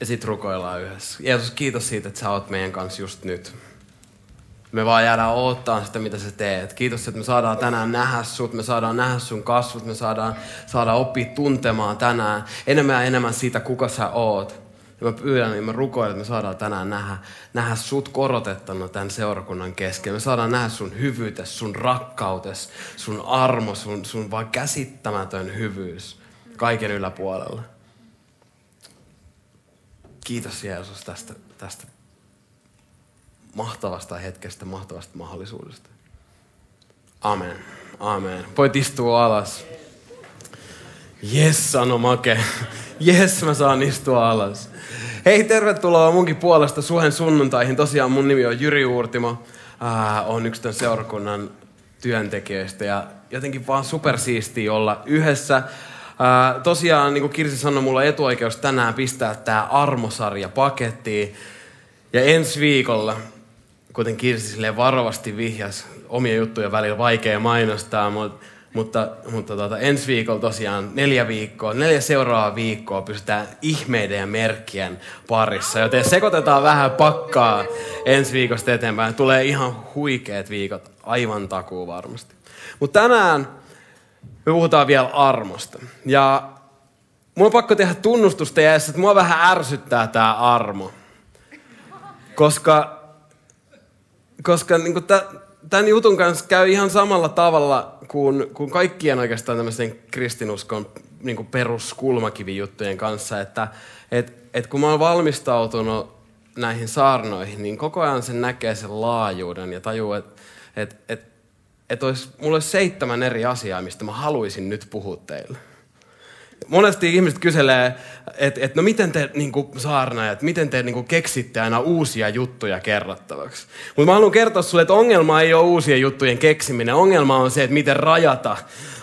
Ja sitten rukoillaan yhdessä. Jeesus, kiitos siitä, että sä oot meidän kanssa just nyt. Me vaan jäädään odottaa sitä, mitä sä teet. Kiitos, että me saadaan tänään nähdä sut, me saadaan nähdä sun kasvut, me saadaan, saadaan oppia tuntemaan tänään enemmän ja enemmän siitä, kuka sä oot. Ja mä pyydän, niin mä rukoilen, että me saadaan tänään nähdä, nähdä sut korotettuna tämän seurakunnan kesken. Me saadaan nähdä sun hyvyytes, sun rakkautes, sun armo, sun, sun vaan käsittämätön hyvyys kaiken yläpuolella. Kiitos Jeesus tästä, tästä mahtavasta hetkestä, mahtavasta mahdollisuudesta. Amen. Amen. Voit istua alas. Jes, sano Make. Jes, mä saan istua alas. Hei, tervetuloa munkin puolesta Suhen sunnuntaihin. Tosiaan mun nimi on Jyri Uurtimo. Äh, on yksi tämän seurakunnan työntekijöistä ja jotenkin vaan supersiistiä olla yhdessä. Tosiaan, niin kuin Kirsi sanoi, mulla on etuoikeus tänään pistää tämä armosarja pakettiin. Ja ensi viikolla, kuten Kirsi silleen varovasti vihjas, omia juttuja välillä vaikea mainostaa, mutta mutta, mutta tuota, ensi viikolla tosiaan neljä viikkoa, neljä seuraavaa viikkoa pysytään ihmeiden ja merkkien parissa. Joten sekoitetaan vähän pakkaa ensi viikosta eteenpäin. Tulee ihan huikeat viikot, aivan takuu varmasti. Mutta tänään me puhutaan vielä armosta. Ja mun on pakko tehdä tunnustusta ja että mua vähän ärsyttää tämä armo. Koska, koska niin tämän jutun kanssa käy ihan samalla tavalla kuin, kuin kaikkien oikeastaan tämmöisen kristinuskon niin peruskulmakivijuttujen kanssa, että et, et kun mä oon valmistautunut näihin saarnoihin, niin koko ajan sen näkee sen laajuuden ja tajuu, että et, et, et olisi, mulla olisi seitsemän eri asiaa, mistä mä haluaisin nyt puhua teille. Monesti ihmiset kyselee, että et, no miten te niin saarnaajat, miten te niin keksitte aina uusia juttuja kerrottavaksi. Mutta mä haluan kertoa sulle, että ongelma ei ole uusien juttujen keksiminen. Ongelma on se, että miten rajata,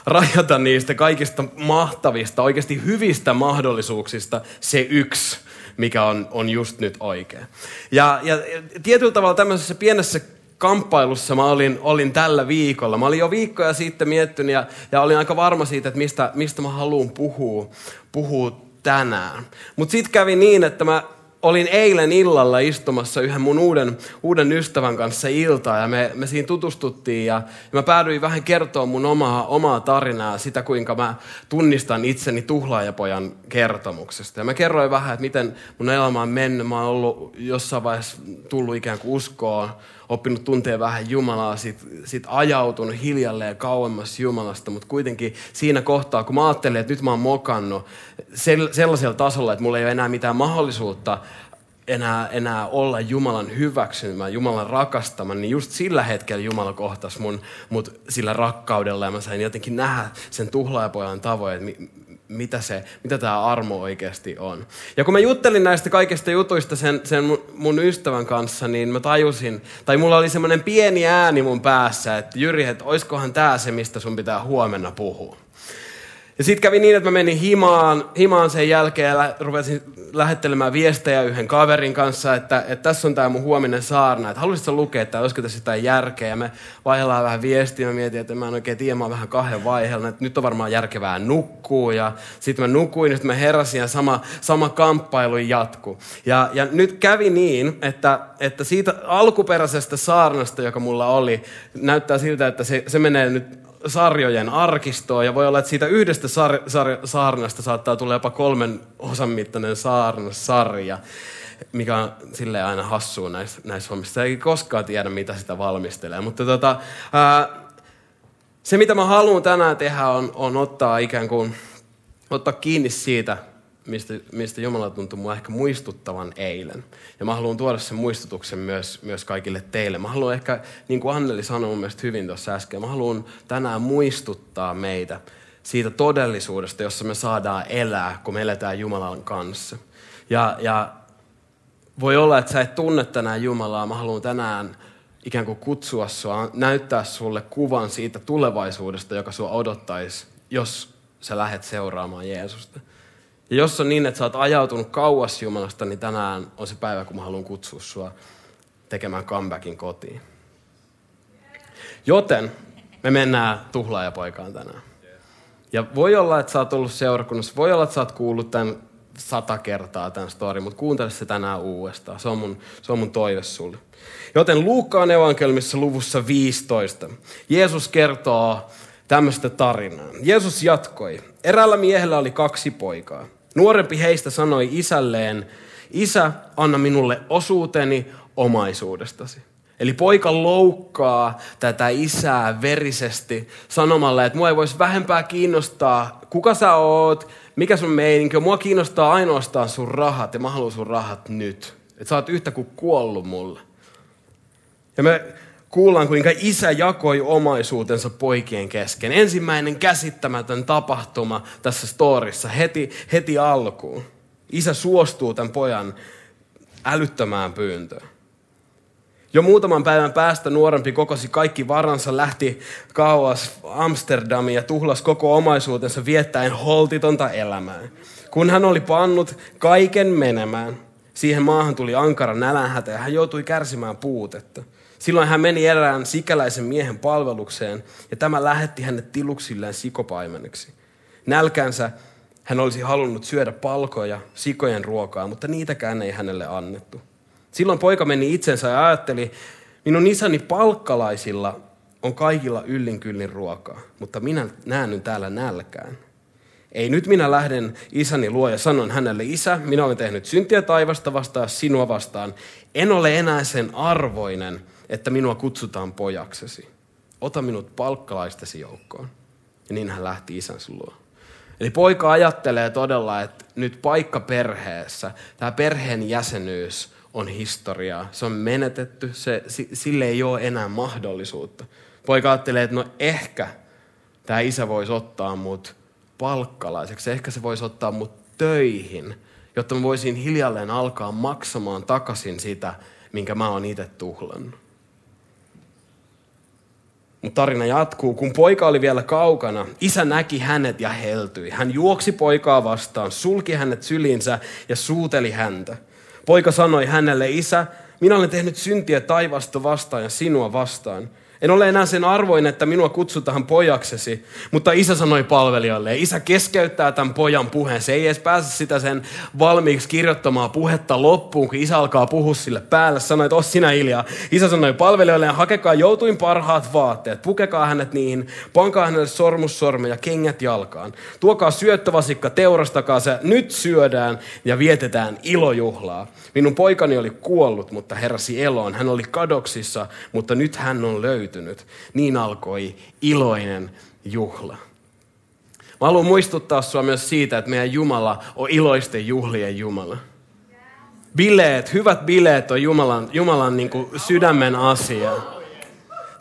rajata niistä kaikista mahtavista, oikeasti hyvistä mahdollisuuksista se yksi mikä on, on just nyt oikea. Ja, ja tietyllä tavalla tämmöisessä pienessä kamppailussa mä olin, olin tällä viikolla. Mä olin jo viikkoja sitten miettinyt ja, ja olin aika varma siitä, että mistä, mistä mä haluan puhua, puhua tänään. Mutta sitten kävi niin, että mä olin eilen illalla istumassa yhden mun uuden, uuden ystävän kanssa iltaa ja me, me siinä tutustuttiin ja, ja mä päädyin vähän kertoa mun omaa, omaa tarinaa, sitä kuinka mä tunnistan itseni tuhlaajapojan kertomuksesta. Ja mä kerroin vähän, että miten mun elämä on mennyt. Mä oon ollut jossain vaiheessa tullut ikään kuin uskoon oppinut tuntea vähän Jumalaa, sit, sit ajautunut hiljalleen kauemmas Jumalasta, mutta kuitenkin siinä kohtaa, kun mä ajattelin, että nyt mä oon mokannut sellaisella tasolla, että mulla ei ole enää mitään mahdollisuutta enää, enää olla Jumalan hyväksymä, Jumalan rakastama, niin just sillä hetkellä Jumala kohtasi mun, mut sillä rakkaudella ja mä sain jotenkin nähdä sen tuhlaajapojan tavoin, että mitä, se, mitä tämä armo oikeasti on. Ja kun mä juttelin näistä kaikista jutuista sen, sen mun, ystävän kanssa, niin mä tajusin, tai mulla oli semmoinen pieni ääni mun päässä, että Jyri, että oiskohan tämä se, mistä sun pitää huomenna puhua. Ja sitten kävi niin, että mä menin himaan, himaan sen jälkeen ja rupesin lähettelemään viestejä yhden kaverin kanssa, että, että tässä on tämä mun huominen saarna, että haluaisitko lukea, että olisiko tässä jotain järkeä. Ja me vaihdellaan vähän viestiä, mä mietin, että mä en oikein tiedä, mä oon vähän kahden vaiheella, että nyt on varmaan järkevää nukkuu. Ja sitten mä nukuin, ja sitten mä heräsin ja sama, sama kamppailu jatkuu. Ja, ja nyt kävi niin, että, että siitä alkuperäisestä saarnasta, joka mulla oli, näyttää siltä, että se, se menee nyt sarjojen arkistoon ja voi olla, että siitä yhdestä sar- sar- saarnasta saattaa tulla jopa kolmen osan mittainen saarnasarja, mikä on sille aina hassua näissä, näissä hommissa. Ei koskaan tiedä, mitä sitä valmistelee. Mutta tota, ää, se, mitä mä haluan tänään tehdä, on, on ottaa ikään kuin ottaa kiinni siitä, mistä, mistä Jumala tuntui mua ehkä muistuttavan eilen. Ja mä haluan tuoda sen muistutuksen myös, myös kaikille teille. Mä haluan ehkä, niin kuin Anneli sanoi mun mielestä hyvin tuossa äsken, mä haluan tänään muistuttaa meitä siitä todellisuudesta, jossa me saadaan elää, kun me eletään Jumalan kanssa. Ja, ja voi olla, että sä et tunne tänään Jumalaa. Mä haluan tänään ikään kuin kutsua sua, näyttää sulle kuvan siitä tulevaisuudesta, joka sua odottaisi, jos sä lähdet seuraamaan Jeesusta. Ja jos on niin, että sä oot ajautunut kauas Jumalasta, niin tänään on se päivä, kun mä haluan kutsua sua tekemään comebackin kotiin. Joten me mennään tuhlaajapoikaan tänään. Ja voi olla, että sä oot ollut seurakunnassa, voi olla, että sä oot kuullut tämän sata kertaa tämän story, mutta kuuntele se tänään uudestaan. Se on mun, se on mun toive sulle. Joten Luukkaan evankelmissa luvussa 15 Jeesus kertoo tämmöistä tarinaa. Jeesus jatkoi. Eräällä miehellä oli kaksi poikaa. Nuorempi heistä sanoi isälleen, isä, anna minulle osuuteni omaisuudestasi. Eli poika loukkaa tätä isää verisesti sanomalla, että mua ei voisi vähempää kiinnostaa, kuka sä oot, mikä sun meininki on. Mua kiinnostaa ainoastaan sun rahat ja mä haluan sun rahat nyt. Että sä oot yhtä kuin kuollut mulle. Ja me kuullaan, kuinka isä jakoi omaisuutensa poikien kesken. Ensimmäinen käsittämätön tapahtuma tässä storissa heti, heti alkuun. Isä suostuu tämän pojan älyttömään pyyntöön. Jo muutaman päivän päästä nuorempi kokosi kaikki varansa, lähti kauas Amsterdamiin ja tuhlas koko omaisuutensa viettäen holtitonta elämää. Kun hän oli pannut kaiken menemään, siihen maahan tuli ankara nälänhätä ja hän joutui kärsimään puutetta. Silloin hän meni erään sikäläisen miehen palvelukseen ja tämä lähetti hänet tiluksilleen sikopaimeneksi. Nälkänsä hän olisi halunnut syödä palkoja, sikojen ruokaa, mutta niitäkään ei hänelle annettu. Silloin poika meni itsensä ja ajatteli, minun isäni palkkalaisilla on kaikilla yllin kyllin ruokaa, mutta minä näen nyt täällä nälkään. Ei nyt minä lähden isäni luo ja sanon hänelle, isä, minä olen tehnyt syntiä taivasta vastaan sinua vastaan. En ole enää sen arvoinen, että minua kutsutaan pojaksesi. Ota minut palkkalaistesi joukkoon. Ja niin hän lähti isänsä luo. Eli poika ajattelee todella, että nyt paikka perheessä, tämä perheen jäsenyys on historiaa. Se on menetetty, se, sille ei ole enää mahdollisuutta. Poika ajattelee, että no ehkä tämä isä voisi ottaa mut palkkalaiseksi. Ehkä se voisi ottaa mut töihin, jotta mä voisin hiljalleen alkaa maksamaan takaisin sitä, minkä mä oon itse tuhlannut. Mutta tarina jatkuu. Kun poika oli vielä kaukana, isä näki hänet ja heltyi. Hän juoksi poikaa vastaan, sulki hänet sylinsä ja suuteli häntä. Poika sanoi hänelle, isä, minä olen tehnyt syntiä taivasta vastaan ja sinua vastaan. En ole enää sen arvoin, että minua kutsutaan pojaksesi. Mutta isä sanoi palvelijalle, isä keskeyttää tämän pojan puheen. Se ei edes pääse sitä sen valmiiksi kirjoittamaan puhetta loppuun, kun isä alkaa puhua sille päälle. Sanoi, että sinä hiljaa. Isä sanoi palvelijalle, hakekaa joutuin parhaat vaatteet, pukekaa hänet niihin, pankaa hänelle sormussorme ja kengät jalkaan. Tuokaa syöttövasikka, teurastakaa se, nyt syödään ja vietetään ilojuhlaa. Minun poikani oli kuollut, mutta heräsi eloon. Hän oli kadoksissa, mutta nyt hän on löytynyt löytynyt. Niin alkoi iloinen juhla. Mä haluan muistuttaa sua myös siitä, että meidän Jumala on iloisten juhlien Jumala. Bileet, hyvät bileet on Jumalan, Jumalan niin kuin sydämen asia.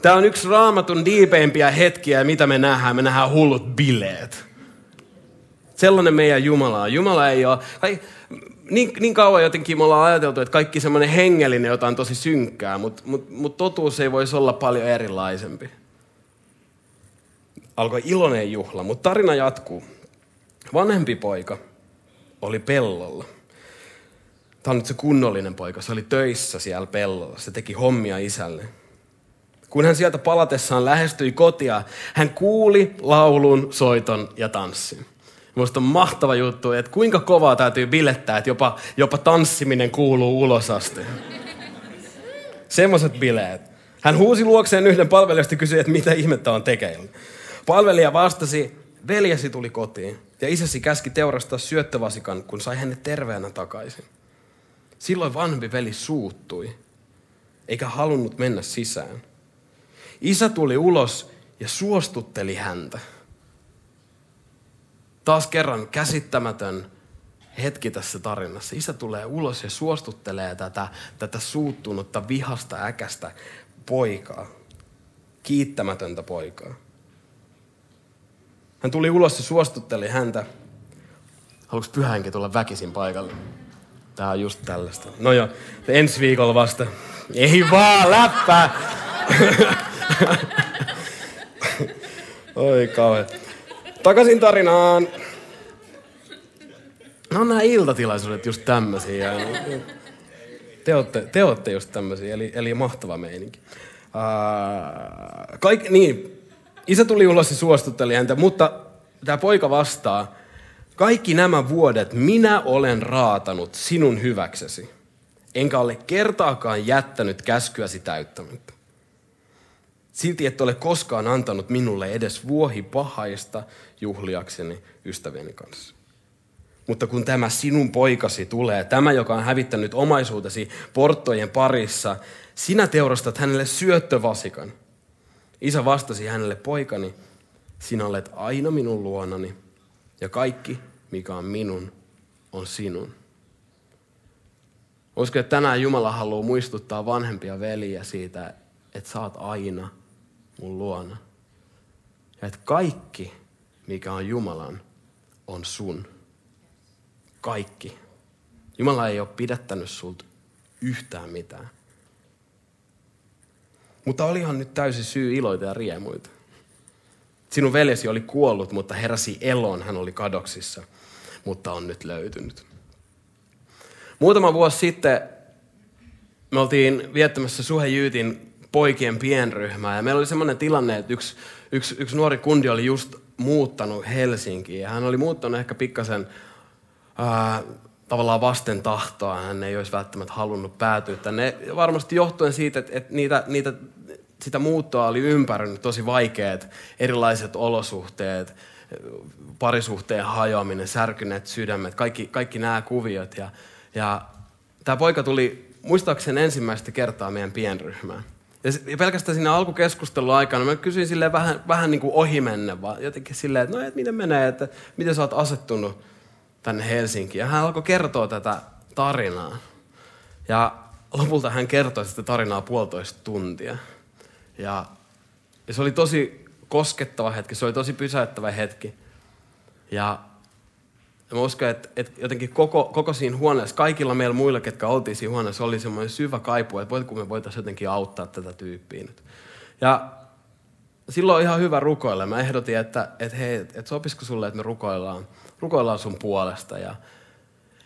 Tämä on yksi raamatun diipeimpiä hetkiä, mitä me nähdään. Me nähdään hullut bileet. Sellainen meidän Jumala on. Jumala ei ole niin, niin kauan jotenkin me ollaan ajateltu, että kaikki semmoinen hengellinen jotain tosi synkkää, mutta mut, mut totuus ei voisi olla paljon erilaisempi. Alkoi iloinen juhla, mutta tarina jatkuu. Vanhempi poika oli pellolla. Tämä on nyt se kunnollinen poika. Se oli töissä siellä pellolla. Se teki hommia isälle. Kun hän sieltä palatessaan lähestyi kotia, hän kuuli laulun, soiton ja tanssin. Minusta on mahtava juttu, että kuinka kovaa täytyy bilettää, että jopa, jopa tanssiminen kuuluu ulos asti. Semmoiset bileet. Hän huusi luokseen yhden palvelijasta ja kysyi, että mitä ihmettä on tekeillä. Palvelija vastasi, veljesi tuli kotiin ja isäsi käski teurastaa syöttövasikan, kun sai hänet terveenä takaisin. Silloin vanhempi veli suuttui, eikä halunnut mennä sisään. Isä tuli ulos ja suostutteli häntä. Taas kerran käsittämätön hetki tässä tarinassa. Isä tulee ulos ja suostuttelee tätä, tätä suuttunutta, vihasta, äkästä poikaa. Kiittämätöntä poikaa. Hän tuli ulos ja suostutteli häntä. Haluatko pyhänkin tulla väkisin paikalle? Tää on just tällaista. No joo, ensi viikolla vasta. Ei vaan, läppää! Oi kauhean. Takaisin tarinaan. No nämä iltatilaisuudet just tämmöisiä. Te olette, te olette just tämmöisiä, eli, eli mahtava meininki. Uh, kaik, niin, isä tuli ulos ja suostutteli häntä, mutta tämä poika vastaa, kaikki nämä vuodet minä olen raatanut sinun hyväksesi, enkä ole kertaakaan jättänyt käskyäsi täyttämättä. Silti et ole koskaan antanut minulle edes vuohi pahaista juhliakseni ystävieni kanssa. Mutta kun tämä sinun poikasi tulee, tämä joka on hävittänyt omaisuutesi porttojen parissa, sinä teurastat hänelle syöttövasikan. Isä vastasi hänelle, poikani, sinä olet aina minun luonani ja kaikki, mikä on minun, on sinun. Uskon, että tänään Jumala haluaa muistuttaa vanhempia veliä siitä, että oot aina mun luona. Ja että kaikki, mikä on Jumalan, on sun. Kaikki. Jumala ei ole pidättänyt sulta yhtään mitään. Mutta olihan nyt täysi syy iloita ja riemuita. Sinun veljesi oli kuollut, mutta heräsi eloon, hän oli kadoksissa, mutta on nyt löytynyt. Muutama vuosi sitten me oltiin viettämässä Suhe Jyytin poikien pienryhmää ja meillä oli semmoinen tilanne, että yksi, yksi, yksi nuori kundi oli just muuttanut Helsinkiin ja hän oli muuttanut ehkä pikkasen ää, tavallaan vasten tahtoa. Hän ei olisi välttämättä halunnut päätyä tänne. Varmasti johtuen siitä, että, että niitä, niitä, sitä muuttoa oli ympäröinyt tosi vaikeat erilaiset olosuhteet, parisuhteen hajoaminen, särkyneet sydämet, kaikki, kaikki nämä kuviot. Ja, ja tämä poika tuli muistaakseni ensimmäistä kertaa meidän pienryhmään. Ja pelkästään siinä alkukeskustelun aikana mä kysyin silleen vähän, vähän niin kuin ohimenne, vaan jotenkin silleen, että no et miten menee, että miten sä oot asettunut tänne Helsinkiin. Ja hän alkoi kertoa tätä tarinaa. Ja lopulta hän kertoi sitä tarinaa puolitoista tuntia. Ja, ja se oli tosi koskettava hetki, se oli tosi pysäyttävä hetki. Ja, ja mä uskon, että, että jotenkin koko, koko siinä huoneessa, kaikilla meillä muilla, ketkä oltiin siinä huoneessa, oli semmoinen syvä kaipu, että voitko me voitaisiin jotenkin auttaa tätä tyyppiä nyt. Ja silloin ihan hyvä rukoilla. Mä ehdotin, että, että hei, että sopisiko sulle, että me rukoillaan, rukoillaan sun puolesta. Ja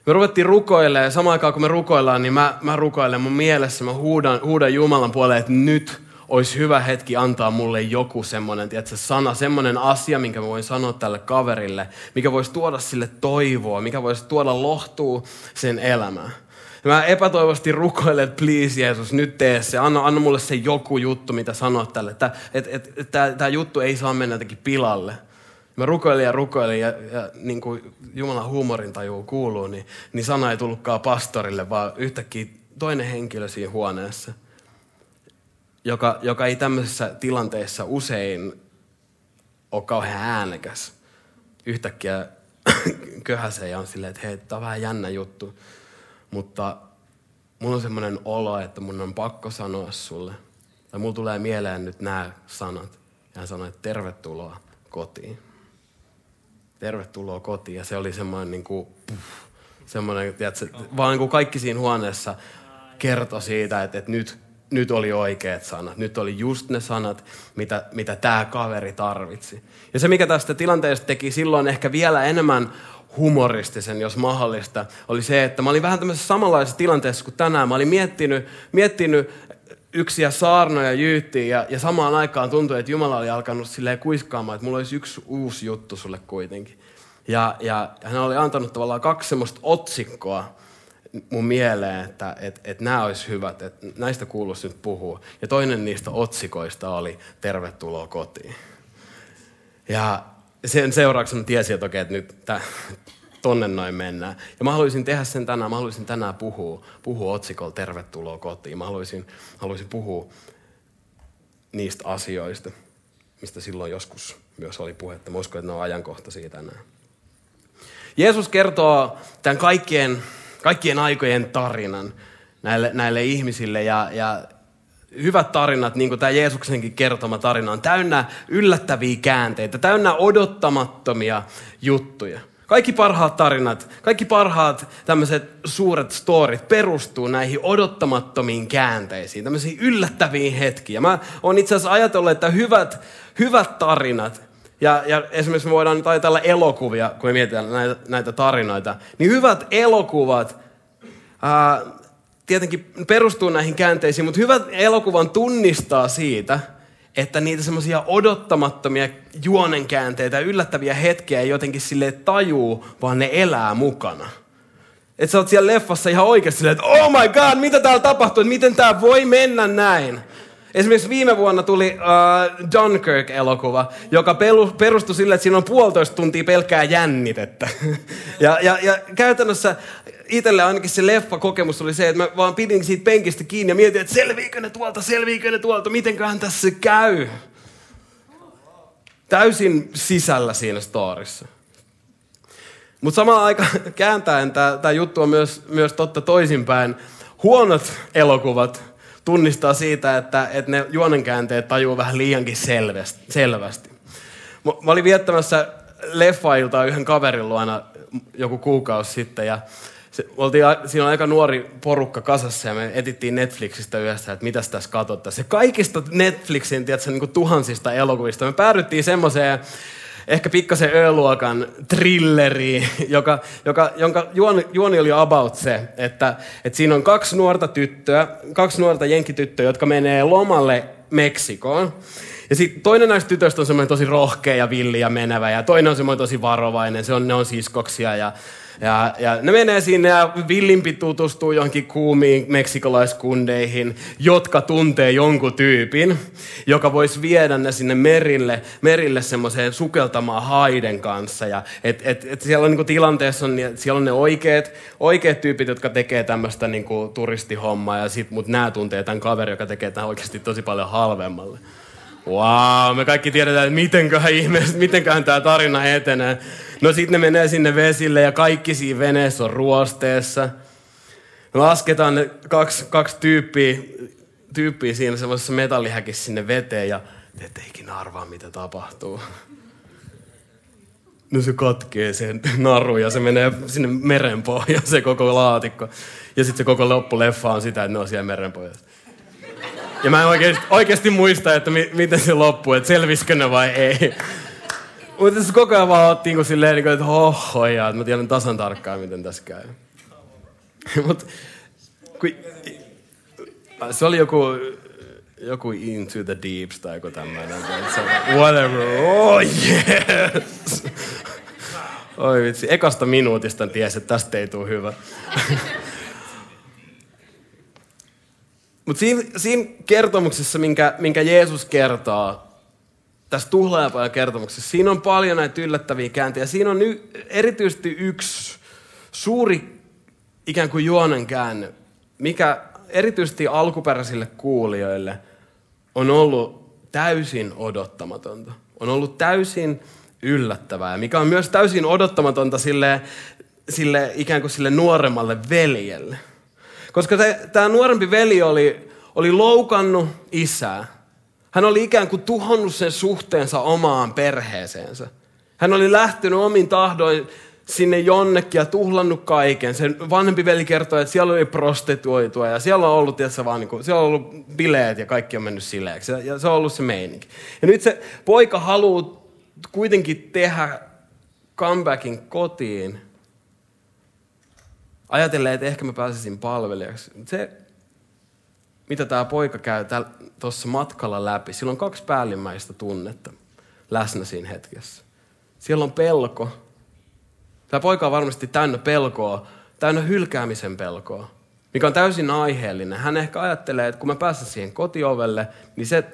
me ruvettiin rukoilemaan ja samaan aikaan kun me rukoillaan, niin mä, mä rukoilen mun mielessä, mä huudan, huudan Jumalan puolelle, että nyt olisi hyvä hetki antaa mulle joku semmoinen, tiedätkö, sana, semmoinen asia, minkä mä voin sanoa tälle kaverille, mikä voisi tuoda sille toivoa, mikä voisi tuoda lohtua sen elämään. Mä epätoivosti rukoilen, että please Jeesus, nyt tee se. Anna, anna mulle se joku juttu, mitä sanot tälle. Että et, et, et, tämä juttu ei saa mennä jotenkin pilalle. Mä rukoilin ja rukoilin ja, ja niin kuin Jumalan huumorin tajuu kuuluu, niin, niin sana ei tullutkaan pastorille, vaan yhtäkkiä toinen henkilö siinä huoneessa, joka, joka ei tämmöisessä tilanteessa usein ole kauhean äänekäs. Yhtäkkiä köhäsee ja on silleen, että hei, tämä on vähän jännä juttu. Mutta mulla on semmoinen olo, että mun on pakko sanoa sulle. Tai mulla tulee mieleen nyt nämä sanat. Ja hän sanoi, että tervetuloa kotiin. Tervetuloa kotiin. Ja se oli semmoinen niin kuin, puff, semmoinen, tiedätkö, vaan niin kuin kaikki siinä huoneessa kertoi siitä, että, että nyt, nyt oli oikeat sanat. Nyt oli just ne sanat, mitä, mitä tämä kaveri tarvitsi. Ja se, mikä tästä tilanteesta teki silloin ehkä vielä enemmän humoristisen, jos mahdollista, oli se, että mä olin vähän tämmöisessä samanlaisessa tilanteessa kuin tänään. Mä olin miettinyt, miettinyt yksiä saarnoja jyyttiin ja, ja samaan aikaan tuntui, että Jumala oli alkanut silleen kuiskaamaan, että mulla olisi yksi uusi juttu sulle kuitenkin. Ja, ja hän oli antanut tavallaan kaksi semmoista otsikkoa mun mieleen, että et, et nämä olisi hyvät, että näistä kuuluisi nyt puhua. Ja toinen niistä otsikoista oli Tervetuloa kotiin. Ja sen seurauksena tiesin, että okei, että nyt tää, tonne noin mennään. Ja mä haluaisin tehdä sen tänään, mä haluaisin tänään puhua, puhua otsikolla Tervetuloa kotiin. Mä haluaisin, haluaisin puhua niistä asioista, mistä silloin joskus myös oli puhetta. Mä uskon, että ne on ajankohtaisia tänään. Jeesus kertoo tämän kaikkien, kaikkien aikojen tarinan näille, näille ihmisille ja, ja hyvät tarinat, niin kuin tämä Jeesuksenkin kertoma tarina, on täynnä yllättäviä käänteitä, täynnä odottamattomia juttuja. Kaikki parhaat tarinat, kaikki parhaat tämmöiset suuret storit perustuu näihin odottamattomiin käänteisiin, tämmöisiin yllättäviin hetkiin. mä oon itse asiassa ajatellut, että hyvät, hyvät tarinat, ja, ja esimerkiksi me voidaan nyt ajatella elokuvia, kun me mietitään näitä, näitä tarinoita, niin hyvät elokuvat ää, tietenkin perustuu näihin käänteisiin, mutta hyvät elokuvan tunnistaa siitä, että niitä semmoisia odottamattomia juonenkäänteitä, yllättäviä hetkiä ei jotenkin sille tajuu, vaan ne elää mukana. Että sä oot siellä leffassa ihan oikeasti silleen, että oh my god, mitä täällä tapahtuu, miten tää voi mennä näin. Esimerkiksi viime vuonna tuli uh, Dunkirk-elokuva, joka perustui sille, että siinä on puolitoista tuntia pelkkää jännitettä. ja, ja, ja käytännössä itselle ainakin se leffa-kokemus oli se, että mä vaan pidin siitä penkistä kiinni ja mietin, että selviikö ne tuolta, selviikö ne tuolta, mitenköhän tässä käy. Täysin sisällä siinä storissa. Mutta samaan aikaan kääntäen tämä juttu on myös, myös totta toisinpäin. Huonot elokuvat tunnistaa siitä, että, että ne juonenkäänteet tajuu vähän liiankin selvästi. Mä olin viettämässä leffailtaa yhden kaverin luona joku kuukausi sitten ja se, oltiin, siinä on aika nuori porukka kasassa ja me etittiin Netflixistä yhdessä, että mitäs tässä katsottaisiin. Kaikista Netflixin tiedätkö, niin kuin tuhansista elokuvista me päädyttiin semmoiseen ehkä pikkasen Ö-luokan trilleri, joka, joka, jonka juoni, juoni oli about se, että, että siinä on kaksi nuorta tyttöä, kaksi nuorta jenkityttöä, jotka menee lomalle Meksikoon. Ja sitten toinen näistä tytöistä on semmoinen tosi rohkea ja villi ja menevä, ja toinen on semmoinen tosi varovainen, se on, ne on siskoksia, ja ja, ja ne menee sinne ja villimpi tutustuu johonkin kuumiin meksikolaiskundeihin, jotka tuntee jonkun tyypin, joka voisi viedä ne sinne merille, merille semmoiseen sukeltamaan haiden kanssa. Ja et, et, et siellä on niinku tilanteessa, on, niin siellä on ne oikeat, oikeat tyypit, jotka tekee tämmöistä niinku turistihommaa, ja sit, mut nämä tuntee tämän kaveri, joka tekee tämän oikeasti tosi paljon halvemmalle. Wow, me kaikki tiedetään, että mitenköhän ihmeessä, mitenköhän tämä tarina etenee. No sitten ne menee sinne vesille ja kaikki siinä veneessä on ruosteessa. Me lasketaan ne kaksi, kaksi tyyppiä, tyyppiä siinä semmoisessa metallihäkissä sinne veteen ja te ette ikinä arvaa, mitä tapahtuu. No se katkee sen naru ja se menee sinne merenpohjaan se koko laatikko. Ja sitten se koko loppuleffa on sitä, että ne on siellä merenpohjassa. Ja mä en oikeasti, oikeasti muista, että mi, miten se loppuu, että selvisikö ne vai ei. Mutta se koko ajan vaan ottiin silleen, niin että hoho, ja mä tiedän tasan tarkkaan, miten tässä käy. Mut, kun, se oli joku, joku Into the Deeps tai joku tämmöinen. Whatever. Oh yes! Oi vitsi, ekasta minuutista tiesi, että tästä ei tule hyvä. Mutta siinä, siinä kertomuksessa, minkä, minkä Jeesus kertoo, tässä tuhlaajapajan kertomuksessa, siinä on paljon näitä yllättäviä kääntöjä. Siinä on y- erityisesti yksi suuri ikään kuin juonen käänne, mikä erityisesti alkuperäisille kuulijoille on ollut täysin odottamatonta. On ollut täysin yllättävää, mikä on myös täysin odottamatonta sille, sille ikään kuin sille nuoremmalle veljelle. Koska tämä nuorempi veli oli, oli loukannut isää. Hän oli ikään kuin tuhonnut sen suhteensa omaan perheeseensä. Hän oli lähtenyt omin tahdoin sinne jonnekin ja tuhlannut kaiken. Sen vanhempi veli kertoi, että siellä oli prostituoitua ja siellä on ollut, tietysti, vaan niin kuin, siellä on ollut bileet ja kaikki on mennyt sileeksi. Ja se on ollut se meininki. Ja nyt se poika haluaa kuitenkin tehdä comebackin kotiin ajatellen, että ehkä mä pääsisin palvelijaksi. Se, mitä tämä poika käy tuossa matkalla läpi, sillä on kaksi päällimmäistä tunnetta läsnä siinä hetkessä. Siellä on pelko. Tämä poika on varmasti täynnä pelkoa, täynnä hylkäämisen pelkoa, mikä on täysin aiheellinen. Hän ehkä ajattelee, että kun mä pääsen siihen kotiovelle, niin se,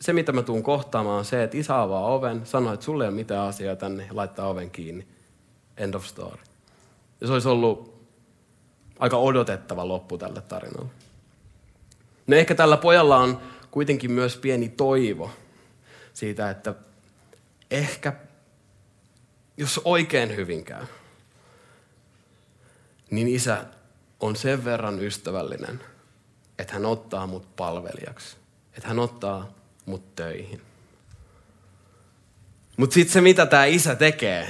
se mitä mä tuun kohtaamaan on se, että isä avaa oven, sanoo, että sulle ei ole mitään asiaa tänne laittaa oven kiinni. End of story. Ja se olisi ollut aika odotettava loppu tälle tarinalle. No ehkä tällä pojalla on kuitenkin myös pieni toivo siitä, että ehkä jos oikein hyvin käy, niin isä on sen verran ystävällinen, että hän ottaa mut palvelijaksi. että hän ottaa mut töihin. Mutta sitten se, mitä tämä isä tekee,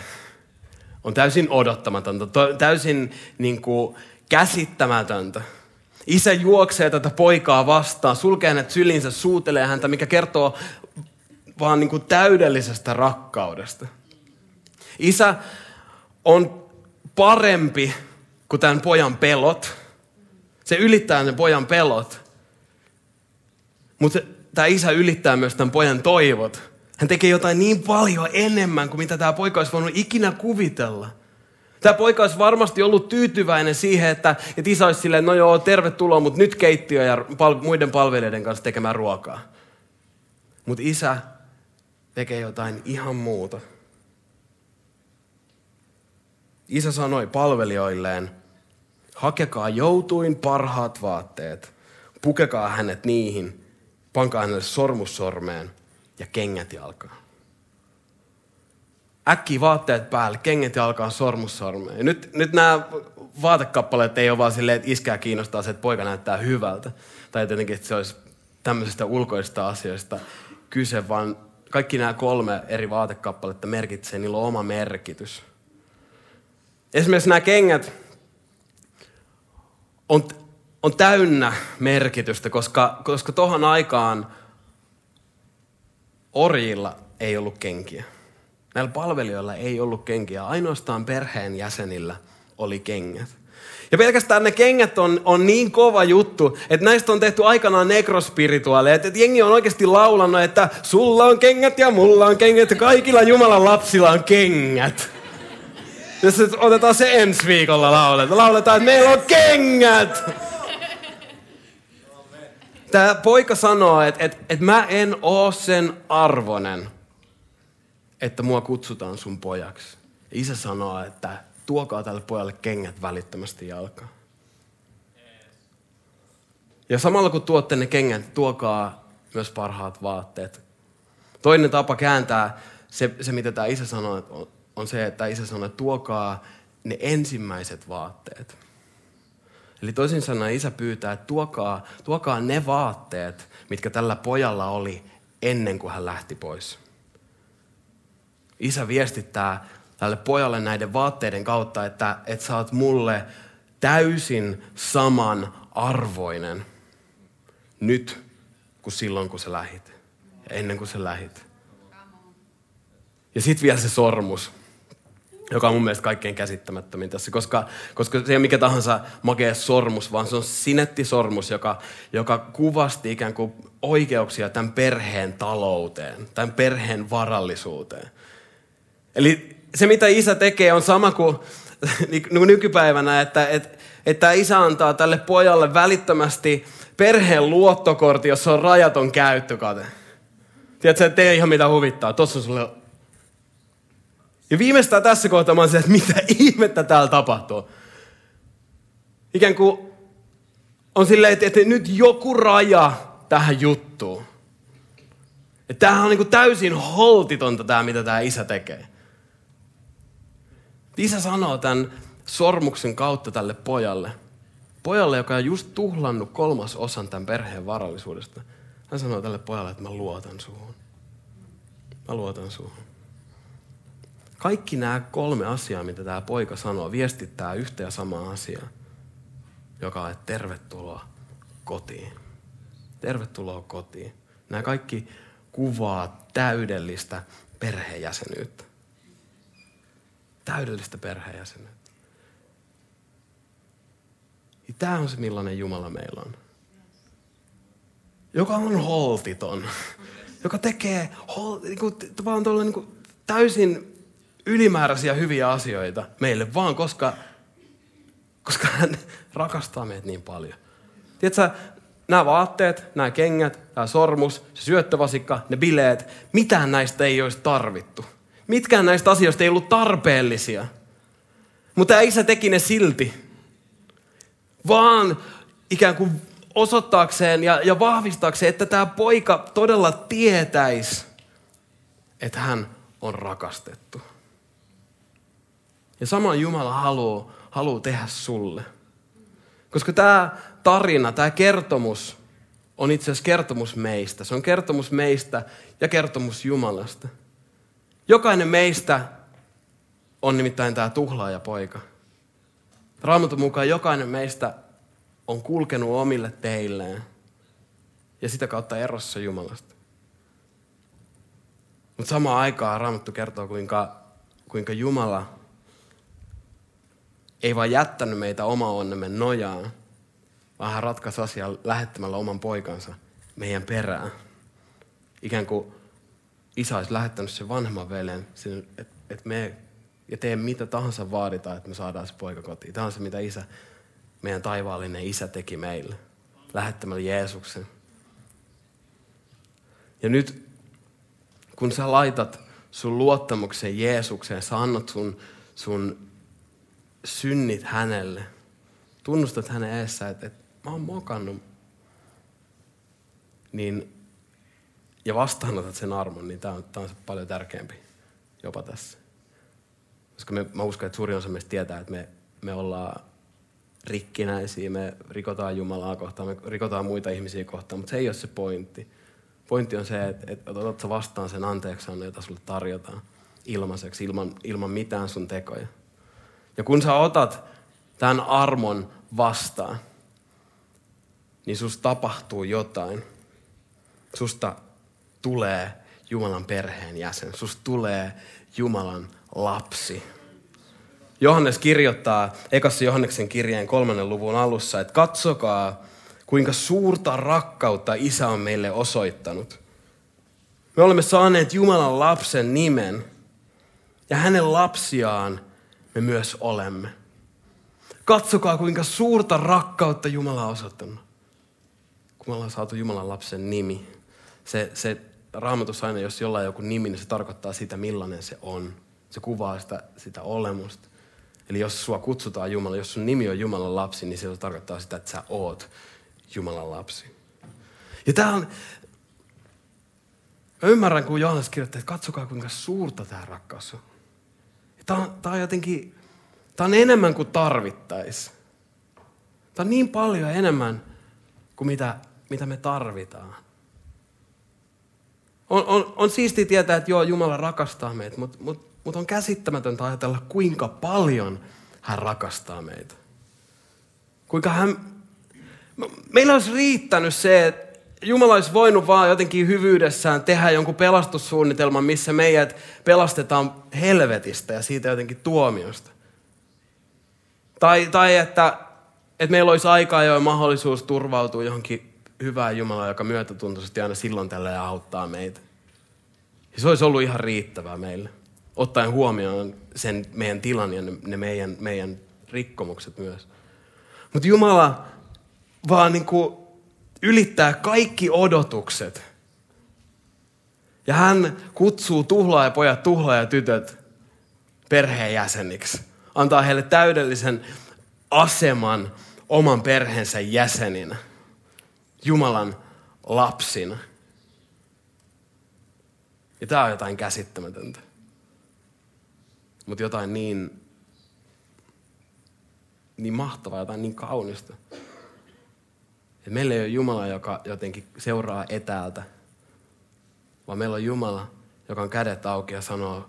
on täysin odottamatonta, täysin niin kuin, käsittämätöntä. Isä juoksee tätä poikaa vastaan, sulkee hänet sylinsä, suutelee häntä, mikä kertoo vaan niin kuin täydellisestä rakkaudesta. Isä on parempi kuin tämän pojan pelot. Se ylittää ne pojan pelot. Mutta tämä isä ylittää myös tämän pojan toivot. Hän tekee jotain niin paljon enemmän kuin mitä tämä poika olisi voinut ikinä kuvitella. Tämä poika olisi varmasti ollut tyytyväinen siihen, että, että isä olisi silleen, no joo, tervetuloa, mutta nyt keittiö ja pal- muiden palvelijoiden kanssa tekemään ruokaa. Mutta isä tekee jotain ihan muuta. Isä sanoi palvelijoilleen, hakekaa joutuin parhaat vaatteet, pukekaa hänet niihin, pankaa hänelle sormussormeen ja kengät jalkaan. Äkki vaatteet päälle, kengät jalkaan, sormussormeen. Ja nyt, nyt nämä vaatekappaleet ei ole vaan silleen, että iskää kiinnostaa se, että poika näyttää hyvältä. Tai jotenkin, että se olisi tämmöisistä ulkoista asioista kyse, vaan kaikki nämä kolme eri vaatekappaletta merkitsee, niillä on oma merkitys. Esimerkiksi nämä kengät on, on täynnä merkitystä, koska, koska tohon aikaan orjilla ei ollut kenkiä. Näillä palvelijoilla ei ollut kenkiä, ainoastaan perheen jäsenillä oli kengät. Ja pelkästään ne kengät on, on niin kova juttu, että näistä on tehty aikanaan nekrospirituaaleja. Että, että jengi on oikeasti laulannut, että sulla on kengät ja mulla on kengät ja kaikilla Jumalan lapsilla on kengät. Ja sitten otetaan se ensi viikolla lauletaan. Lauletaan, että meillä on kengät! Tämä poika sanoo, että, että, että mä en oo sen arvonen, että mua kutsutaan sun pojaksi. Ja isä sanoo, että tuokaa tälle pojalle kengät välittömästi jalkaan. Ja samalla kun tuotte ne kengät, tuokaa myös parhaat vaatteet. Toinen tapa kääntää se, se mitä tämä isä sanoo, on, on se, että isä sanoo, että tuokaa ne ensimmäiset vaatteet. Eli toisin sanoen isä pyytää, että tuokaa, tuokaa ne vaatteet, mitkä tällä pojalla oli ennen kuin hän lähti pois. Isä viestittää tälle pojalle näiden vaatteiden kautta, että, että sä oot mulle täysin saman arvoinen nyt kuin silloin, kun sä lähit. Ja ennen kuin sä lähit. Ja sitten vielä se sormus joka on mun mielestä kaikkein käsittämättömin tässä, koska, koska se ei ole mikä tahansa makea sormus, vaan se on sinettisormus, joka, joka kuvasti ikään kuin oikeuksia tämän perheen talouteen, tämän perheen varallisuuteen. Eli se, mitä isä tekee, on sama kuin nykypäivänä, että, että, että isä antaa tälle pojalle välittömästi perheen luottokortti, jossa on rajaton käyttökate. Tiedätkö, että tee ihan mitä huvittaa. Tuossa sulle ja viimeistään tässä kohtaa mä se, että mitä ihmettä täällä tapahtuu. Ikään kuin on silleen, että, että nyt joku raja tähän juttuun. Että tämähän on niin kuin täysin holtitonta tämä, mitä tämä isä tekee. Isä sanoo tämän sormuksen kautta tälle pojalle. Pojalle, joka on just tuhlannut kolmas osan tämän perheen varallisuudesta. Hän sanoo tälle pojalle, että mä luotan suhun. Mä luotan suhun. Kaikki nämä kolme asiaa, mitä tämä poika sanoo, viestittää yhtä ja samaa asiaa, joka on, että tervetuloa kotiin. Tervetuloa kotiin. Nämä kaikki kuvaa täydellistä perheenjäsenyyttä. Täydellistä perheenjäsenyyttä. Ja tämä on se, millainen Jumala meillä on. Joka on holtiton. Joka tekee hol, niin kuin, vaan niin kuin, täysin ylimääräisiä hyviä asioita meille, vaan koska, koska hän rakastaa meitä niin paljon. Tiedätkö, nämä vaatteet, nämä kengät, tämä sormus, se syöttövasikka, ne bileet, mitään näistä ei olisi tarvittu. Mitkään näistä asioista ei ollut tarpeellisia. Mutta isä teki ne silti. Vaan ikään kuin osoittaakseen ja, ja vahvistaakseen, että tämä poika todella tietäisi, että hän on rakastettu. Ja sama Jumala haluaa, haluaa tehdä sulle. Koska tämä tarina, tämä kertomus on itse asiassa kertomus meistä. Se on kertomus meistä ja kertomus Jumalasta. Jokainen meistä on nimittäin tämä tuhlaaja poika. Raamatun mukaan jokainen meistä on kulkenut omille teilleen ja sitä kautta erossa Jumalasta. Mutta samaan aikaan Raamattu kertoo, kuinka, kuinka Jumala ei vaan jättänyt meitä oma onnemme nojaan, vaan hän ratkaisi asiaa lähettämällä oman poikansa meidän perään. Ikään kuin isä olisi lähettänyt sen vanhemman veljen, että et me ja tee mitä tahansa vaaditaan, että me saadaan se poika kotiin. Tämä on se, mitä isä, meidän taivaallinen isä teki meille, lähettämällä Jeesuksen. Ja nyt, kun sä laitat sun luottamuksen Jeesukseen, sä annat sun, sun synnit hänelle, tunnustat hänen edessä, että, että mä oon mokannut, niin, ja vastaanotat sen armon, niin tämä on, tää on paljon tärkeämpi jopa tässä. Koska me, mä uskon, että suurin osa meistä tietää, että me, me ollaan rikkinäisiä, me rikotaan Jumalaa kohtaan, me rikotaan muita ihmisiä kohtaan, mutta se ei ole se pointti. Pointti on se, että, että otat sä vastaan sen anteeksi jota sulle tarjotaan ilmaiseksi, ilman, ilman mitään sun tekoja. Ja kun sä otat tämän armon vastaan, niin susta tapahtuu jotain. Susta tulee Jumalan perheen jäsen. Susta tulee Jumalan lapsi. Johannes kirjoittaa ekassa Johanneksen kirjeen kolmannen luvun alussa, että katsokaa, kuinka suurta rakkautta isä on meille osoittanut. Me olemme saaneet Jumalan lapsen nimen ja hänen lapsiaan me myös olemme. Katsokaa, kuinka suurta rakkautta Jumala on osoittanut. Kun me ollaan saatu Jumalan lapsen nimi. Se, se raamatus aina, jos jollain joku nimi, niin se tarkoittaa sitä, millainen se on. Se kuvaa sitä, sitä olemusta. Eli jos sua kutsutaan Jumala, jos sun nimi on Jumalan lapsi, niin se tarkoittaa sitä, että sä oot Jumalan lapsi. Ja tää on, mä ymmärrän, kun Johannes kirjoittaa, että katsokaa kuinka suurta tämä rakkaus on. Tämä on, tää on jotenkin, tämä on enemmän kuin tarvittais. Tämä on niin paljon enemmän kuin mitä, mitä me tarvitaan. On, on, on siisti tietää, että joo, Jumala rakastaa meitä, mutta mut, mut on käsittämätöntä ajatella, kuinka paljon hän rakastaa meitä. Kuinka hän... Meillä olisi riittänyt se, että Jumala olisi voinut vaan jotenkin hyvyydessään tehdä jonkun pelastussuunnitelman, missä meidät pelastetaan helvetistä ja siitä jotenkin tuomiosta. Tai, tai että, että meillä olisi aikaa jo mahdollisuus turvautua johonkin hyvää Jumalaa, joka myötätuntoisesti aina silloin tällä auttaa meitä. Ja se olisi ollut ihan riittävää meille, ottaen huomioon sen meidän tilan ja ne, meidän, meidän rikkomukset myös. Mutta Jumala vaan niin kuin ylittää kaikki odotukset. Ja hän kutsuu tuhlaajapojat, tuhlaajatytöt perheenjäseniksi. Antaa heille täydellisen aseman oman perheensä jäseninä. Jumalan lapsina. Ja tämä on jotain käsittämätöntä. Mutta jotain niin, niin mahtavaa, jotain niin kaunista. Et meillä ei ole Jumala, joka jotenkin seuraa etäältä, vaan meillä on Jumala, joka on kädet auki ja sanoo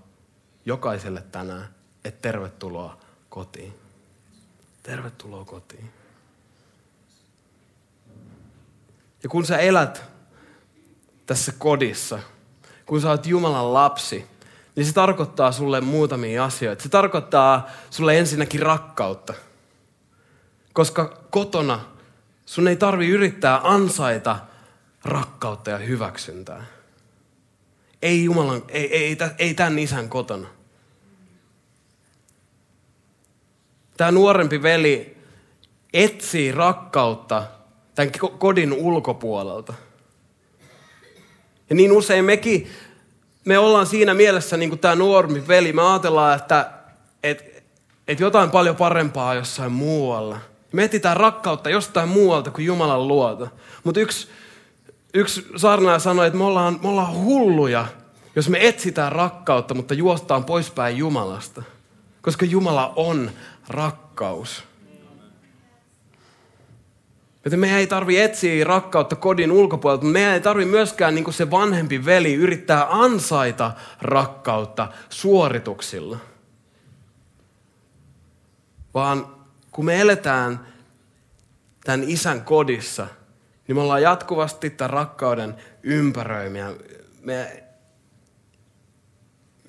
jokaiselle tänään, että tervetuloa kotiin. Tervetuloa kotiin. Ja kun sä elät tässä kodissa, kun sä oot Jumalan lapsi, niin se tarkoittaa sulle muutamia asioita. Se tarkoittaa sulle ensinnäkin rakkautta. Koska kotona sun ei tarvi yrittää ansaita rakkautta ja hyväksyntää. Ei Jumalan, ei, ei, ei, tämän isän kotona. Tämä nuorempi veli etsii rakkautta tämän kodin ulkopuolelta. Ja niin usein mekin, me ollaan siinä mielessä niin kuin tämä nuormi veli. Me ajatellaan, että, että, että jotain paljon parempaa jossain muualla. Me etsitään rakkautta jostain muualta kuin Jumalan luota. Mutta yksi, yksi saarnaaja sanoi, että me ollaan, me ollaan hulluja, jos me etsitään rakkautta, mutta juostaan poispäin Jumalasta. Koska Jumala on rakkaus. Joten meidän ei tarvi etsiä rakkautta kodin ulkopuolelta, mutta meidän ei tarvi myöskään niin kuin se vanhempi veli yrittää ansaita rakkautta suorituksilla. Vaan kun me eletään tämän isän kodissa, niin me ollaan jatkuvasti tämän rakkauden ympäröimiä. Me,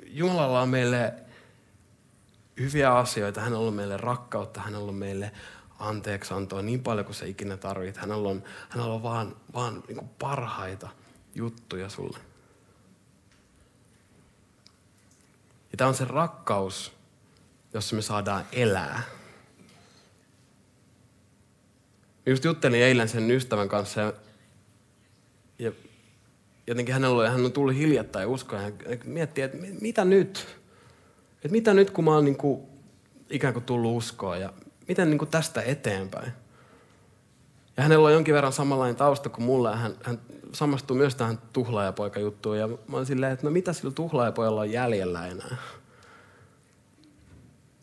Jumalalla on meille hyviä asioita, hän on ollut meille rakkautta, hän on ollut meille anteeksi antoa niin paljon kuin se ikinä tarvit. Hänellä on, hänellä on vaan, vaan niin parhaita juttuja sulle. Ja tämä on se rakkaus, jossa me saadaan elää. Just juttelin eilen sen ystävän kanssa ja, ja jotenkin hänellä hän on tullut hiljattain uskoon ja miettii, että mitä nyt? Että mitä nyt, kun mä oon niin kuin, ikään kuin tullut uskoa ja miten niin kuin tästä eteenpäin? Ja hänellä on jonkin verran samanlainen tausta kuin mulla ja hän, hän samastuu myös tähän tuhlaajapoika-juttuun ja mä oon silleen, että no mitä sillä tuhlaajapojalla on jäljellä enää?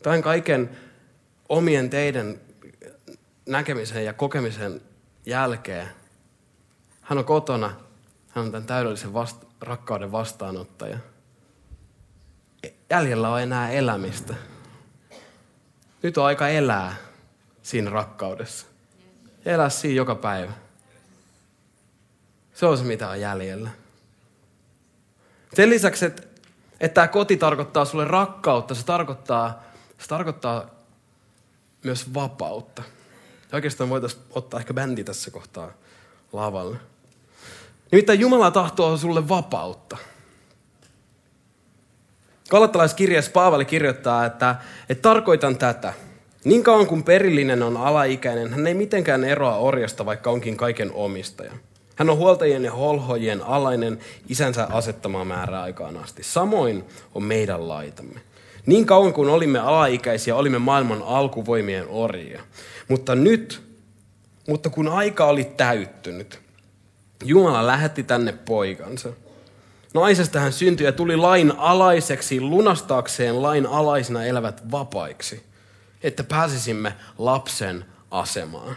Tämän kaiken omien teidän näkemisen ja kokemisen jälkeen hän on kotona, hän on tämän täydellisen vasta- rakkauden vastaanottaja. Jäljellä on enää elämistä. Nyt on aika elää siinä rakkaudessa. Elää siinä joka päivä. Se on se, mitä on jäljellä. Sen lisäksi, että, että tämä koti tarkoittaa sulle rakkautta, se tarkoittaa, se tarkoittaa myös vapautta. Oikeastaan voitaisiin ottaa ehkä bändi tässä kohtaa lavalle. Nimittäin Jumala tahtoo sulle vapautta. Galattalaiskirjassa Paavali kirjoittaa, että, että tarkoitan tätä. Niin kauan kuin perillinen on alaikäinen, hän ei mitenkään eroa orjasta, vaikka onkin kaiken omistaja. Hän on huoltajien ja holhojien alainen isänsä asettamaa määrää aikaan asti. Samoin on meidän laitamme. Niin kauan kuin olimme alaikäisiä, olimme maailman alkuvoimien orjia. Mutta nyt, mutta kun aika oli täyttynyt, Jumala lähetti tänne poikansa. Naisesta hän syntyi ja tuli lain alaiseksi lunastaakseen lain alaisena elävät vapaiksi, että pääsisimme lapsen asemaan.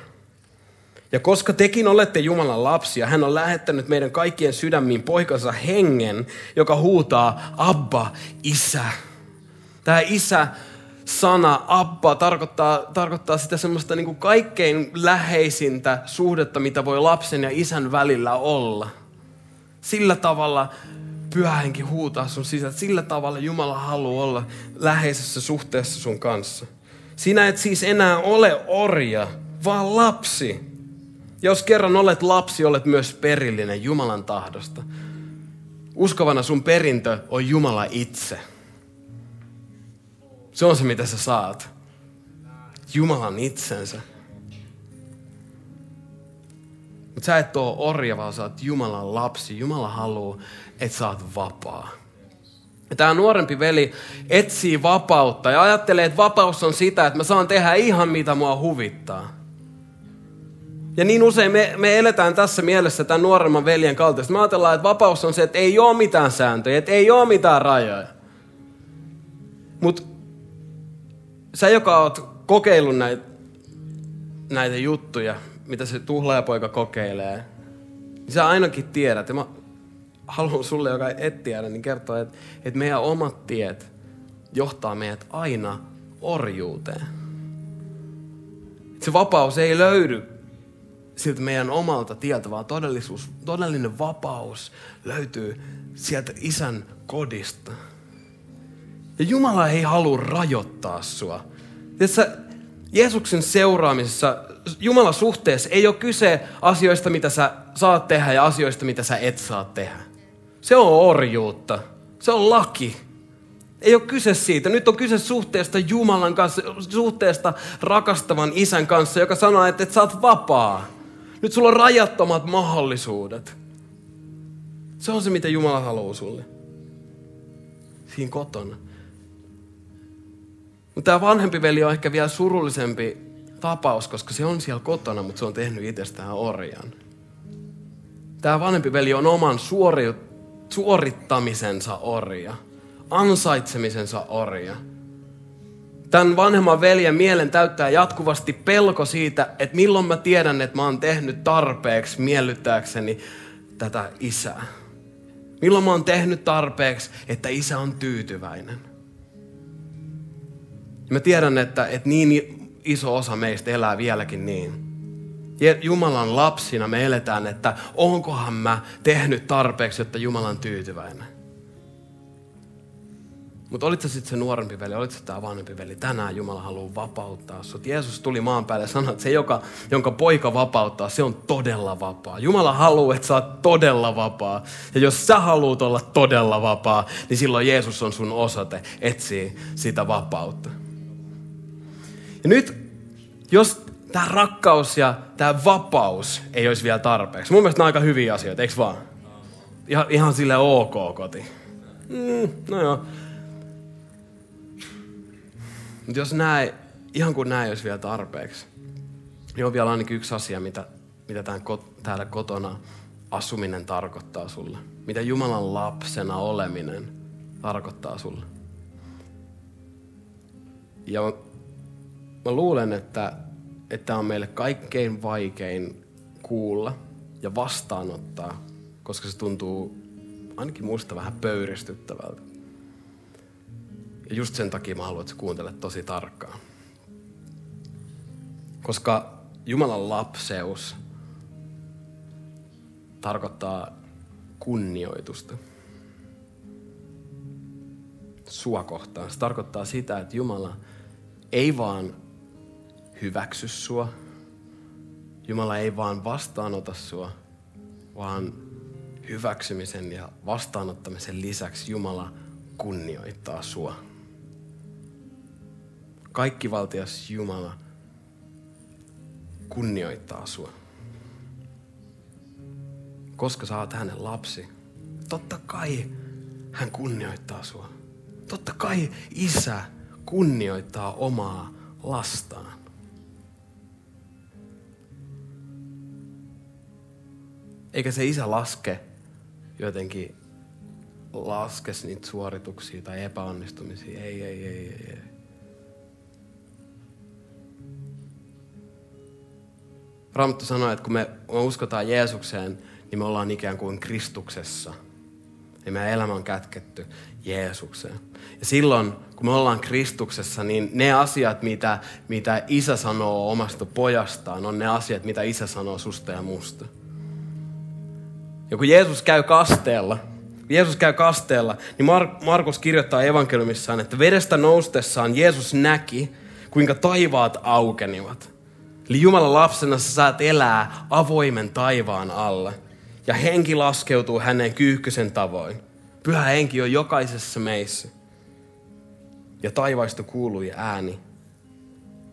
Ja koska tekin olette Jumalan lapsia, hän on lähettänyt meidän kaikkien sydämiin poikansa hengen, joka huutaa Abba, isä. Tämä isä sana Abba tarkoittaa, tarkoittaa sitä semmoista niin kuin kaikkein läheisintä suhdetta, mitä voi lapsen ja isän välillä olla. Sillä tavalla pyhähenki huutaa sun sisään. Sillä tavalla Jumala haluaa olla läheisessä suhteessa sun kanssa. Sinä et siis enää ole orja, vaan lapsi. Jos kerran olet lapsi, olet myös perillinen Jumalan tahdosta. Uskovana sun perintö on Jumala itse. Se on se, mitä sä saat. Jumalan itsensä. Mutta sä et ole orja, vaan sä oot Jumalan lapsi. Jumala haluaa, että sä oot vapaa. Tämä nuorempi veli etsii vapautta ja ajattelee, että vapaus on sitä, että mä saan tehdä ihan mitä mua huvittaa. Ja niin usein me, me eletään tässä mielessä tämän nuoremman veljen kaltaista. Me ajatellaan, että vapaus on se, että ei ole mitään sääntöjä, että ei ole mitään rajoja. Mutta sä, joka oot kokeillut näitä, näitä juttuja, mitä se tuhlaajapoika kokeilee, niin sä ainakin tiedät, ja mä haluan sulle, joka et tiedä, niin kertoa, että, että meidän omat tiet johtaa meidät aina orjuuteen. Se vapaus ei löydy siltä meidän omalta tieltä, vaan todellisuus, todellinen vapaus löytyy sieltä isän kodista. Ja Jumala ei halua rajoittaa sua. Tässä Jeesuksen seuraamisessa, Jumalan suhteessa ei ole kyse asioista, mitä sä saat tehdä ja asioista, mitä sä et saa tehdä. Se on orjuutta. Se on laki. Ei ole kyse siitä. Nyt on kyse suhteesta Jumalan kanssa, suhteesta rakastavan isän kanssa, joka sanoo, että, että sä oot vapaa. Nyt sulla on rajattomat mahdollisuudet. Se on se, mitä Jumala haluaa sulle. Siinä kotona. Mutta tämä vanhempi veli on ehkä vielä surullisempi tapaus, koska se on siellä kotona, mutta se on tehnyt itsestään orjan. Tämä vanhempi veli on oman suori, suorittamisensa orja, ansaitsemisensa orja. Tämän vanhemman veljen mielen täyttää jatkuvasti pelko siitä, että milloin mä tiedän, että mä oon tehnyt tarpeeksi miellyttääkseni tätä isää. Milloin mä oon tehnyt tarpeeksi, että isä on tyytyväinen. Mä tiedän, että, että niin iso osa meistä elää vieläkin niin. Jumalan lapsina me eletään, että onkohan mä tehnyt tarpeeksi, jotta Jumala on tyytyväinen. Mutta olit sä sitten se nuorempi veli, olit sä tämä vanhempi veli, tänään Jumala haluaa vapauttaa sut. Jeesus tuli maan päälle ja sanoi, että se, joka, jonka poika vapauttaa, se on todella vapaa. Jumala haluaa, että sä oot todella vapaa. Ja jos sä haluat olla todella vapaa, niin silloin Jeesus on sun osoite etsiä sitä vapautta. Ja nyt, jos tämä rakkaus ja tämä vapaus ei olisi vielä tarpeeksi. Mun mielestä nämä on aika hyviä asioita, eikö vaan? Ihan, ihan sille ok koti. Mm, no joo. Mutta jos näin, ihan kuin näin olisi vielä tarpeeksi, niin on vielä ainakin yksi asia, mitä, mitä tämän, täällä kotona asuminen tarkoittaa sulle. Mitä Jumalan lapsena oleminen tarkoittaa sulle. Ja mä, luulen, että että on meille kaikkein vaikein kuulla ja vastaanottaa, koska se tuntuu ainakin muista vähän pöyristyttävältä. Ja just sen takia mä haluan, että sä kuuntelet tosi tarkkaan. Koska Jumalan lapseus tarkoittaa kunnioitusta. Sua kohtaan. Se tarkoittaa sitä, että Jumala ei vaan hyväksy sua. Jumala ei vaan vastaanota sua, vaan hyväksymisen ja vastaanottamisen lisäksi Jumala kunnioittaa sua. Kaikki valtias Jumala kunnioittaa sua. Koska sä oot hänen lapsi, totta kai hän kunnioittaa sua. Totta kai isä kunnioittaa omaa lastaan. Eikä se isä laske jotenkin laskes niitä suorituksia tai epäonnistumisia. Ei, ei, ei, ei, ei. Raamattu sanoo, että kun me, uskotaan Jeesukseen, niin me ollaan ikään kuin Kristuksessa. Ja meidän elämä on kätketty Jeesukseen. Ja silloin, kun me ollaan Kristuksessa, niin ne asiat, mitä, mitä isä sanoo omasta pojastaan, on ne asiat, mitä isä sanoo susta ja musta. Ja kun Jeesus käy kasteella, Jeesus käy kasteella, niin Mar- Markus kirjoittaa evankeliumissaan, että vedestä noustessaan Jeesus näki, kuinka taivaat aukenivat. Eli Jumalan lapsena sä saat elää avoimen taivaan alla. Ja henki laskeutuu hänen kyyhkysen tavoin. Pyhä henki on jokaisessa meissä. Ja taivaista kuului ääni.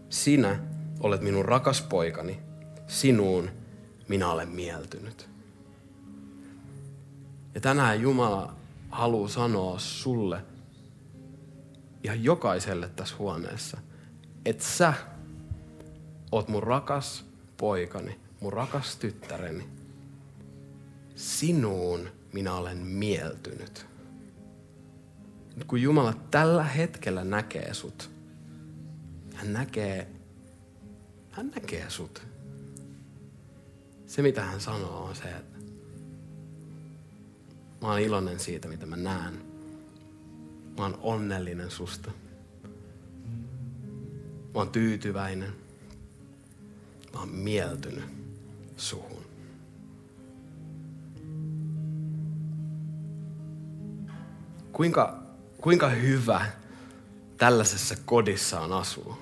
Sinä olet minun rakas poikani. Sinuun minä olen mieltynyt. Ja tänään Jumala haluaa sanoa sulle, ihan jokaiselle tässä huoneessa, että sä oot mun rakas poikani, mun rakas tyttäreni. Sinuun minä olen mieltynyt. Nyt kun Jumala tällä hetkellä näkee sut, hän näkee, hän näkee sut. Se mitä hän sanoo on se, että Mä oon iloinen siitä, mitä mä näen. Mä oon onnellinen susta. Mä oon tyytyväinen. Mä oon mieltynyt suhun. Kuinka, kuinka hyvä tällaisessa kodissa on asua?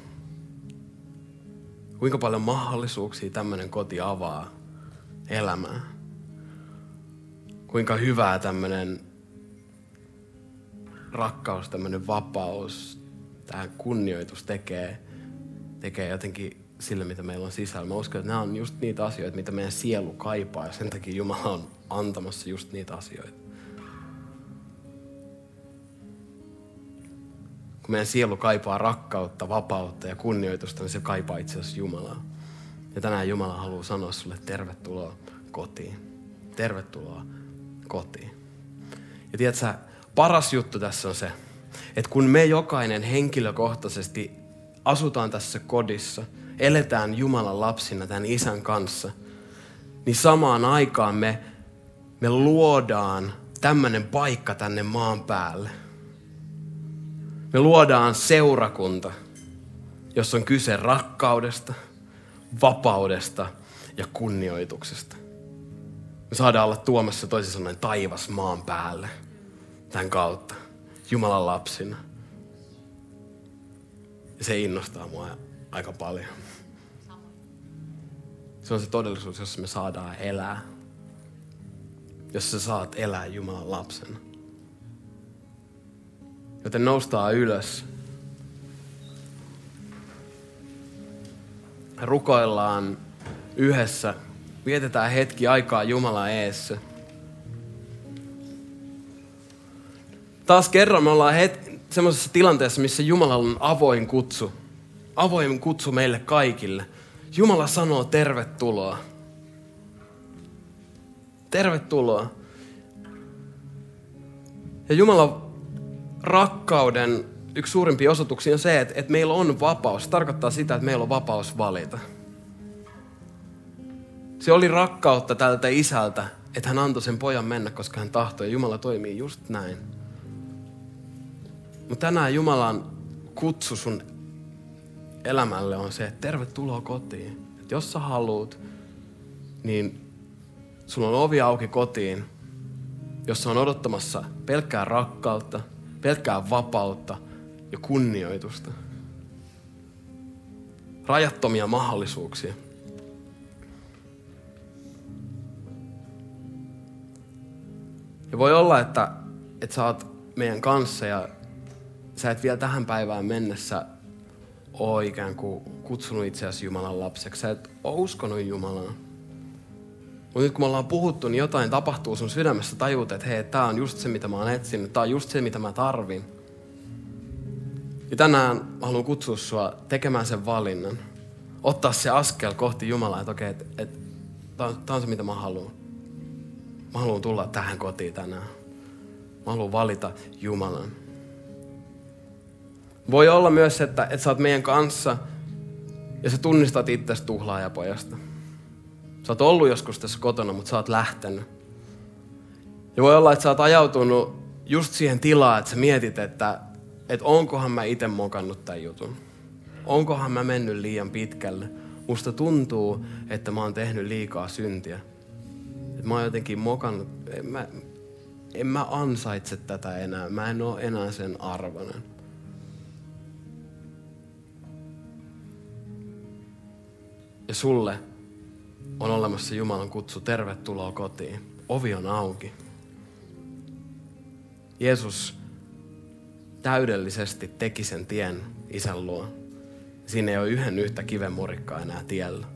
Kuinka paljon mahdollisuuksia tämmöinen koti avaa elämään? Kuinka hyvää tämmöinen rakkaus, tämmöinen vapaus, tämä kunnioitus tekee, tekee jotenkin sille, mitä meillä on sisällä. Mä uskon, että nämä on just niitä asioita, mitä meidän sielu kaipaa ja sen takia Jumala on antamassa just niitä asioita. Kun meidän sielu kaipaa rakkautta, vapautta ja kunnioitusta, niin se kaipaa itse asiassa Jumalaa. Ja tänään Jumala haluaa sanoa sulle tervetuloa kotiin. Tervetuloa kotiin. Ja tiedätkö, paras juttu tässä on se, että kun me jokainen henkilökohtaisesti asutaan tässä kodissa, eletään Jumalan lapsina tämän isän kanssa, niin samaan aikaan me, me luodaan tämmöinen paikka tänne maan päälle. Me luodaan seurakunta, jossa on kyse rakkaudesta, vapaudesta ja kunnioituksesta. Me saadaan olla tuomassa toisin sanoen taivas maan päälle tämän kautta, Jumalan lapsina. Ja se innostaa mua aika paljon. Se on se todellisuus, jossa me saadaan elää. Jos sä saat elää Jumalan lapsena. Joten noustaan ylös. Rukoillaan yhdessä. Vietetään hetki aikaa Jumalan eessä. Taas kerran me ollaan het- semmoisessa tilanteessa, missä Jumalalla on avoin kutsu. Avoin kutsu meille kaikille. Jumala sanoo tervetuloa. Tervetuloa. Ja Jumalan rakkauden yksi suurimpia osoituksia on se, että, että meillä on vapaus. Se tarkoittaa sitä, että meillä on vapaus valita. Se oli rakkautta tältä isältä, että hän antoi sen pojan mennä, koska hän tahtoi. Jumala toimii just näin. Mutta tänään Jumalan kutsu sun elämälle on se, että tervetuloa kotiin. Että jos sä haluut, niin sulla on ovi auki kotiin, jossa on odottamassa pelkkää rakkautta, pelkkää vapautta ja kunnioitusta. Rajattomia mahdollisuuksia. Ja voi olla, että, että sä oot meidän kanssa ja sä et vielä tähän päivään mennessä ole ikään kuin kutsunut itseäsi Jumalan lapseksi. Sä et ole uskonut Jumalaan. Mutta nyt kun me ollaan puhuttu, niin jotain tapahtuu sun sydämessä. Tajuut, että hei, tää on just se, mitä mä oon etsinyt. Tää on just se, mitä mä tarvin. Ja tänään mä haluan kutsua sua tekemään sen valinnan. Ottaa se askel kohti Jumalaa, että okei, että et, tää, on, tää on se, mitä mä haluan. Mä haluan tulla tähän kotiin tänään. Mä haluan valita Jumalan. Voi olla myös, että, että sä oot meidän kanssa ja sä tunnistat itsestä tuhlaajapojasta. Sä oot ollut joskus tässä kotona, mutta sä oot lähtenyt. Ja voi olla, että sä oot ajautunut just siihen tilaan, että sä mietit, että, että onkohan mä itse mokannut tämän jutun. Onkohan mä mennyt liian pitkälle. Musta tuntuu, että mä oon tehnyt liikaa syntiä. Mä oon jotenkin mokannut. En mä, en mä ansaitse tätä enää. Mä en oo enää sen arvoinen. Ja sulle on olemassa Jumalan kutsu, tervetuloa kotiin. Ovi on auki. Jeesus täydellisesti teki sen tien isän luo. Siinä ei ole yhden yhtä kivenmurikkaa enää tiellä.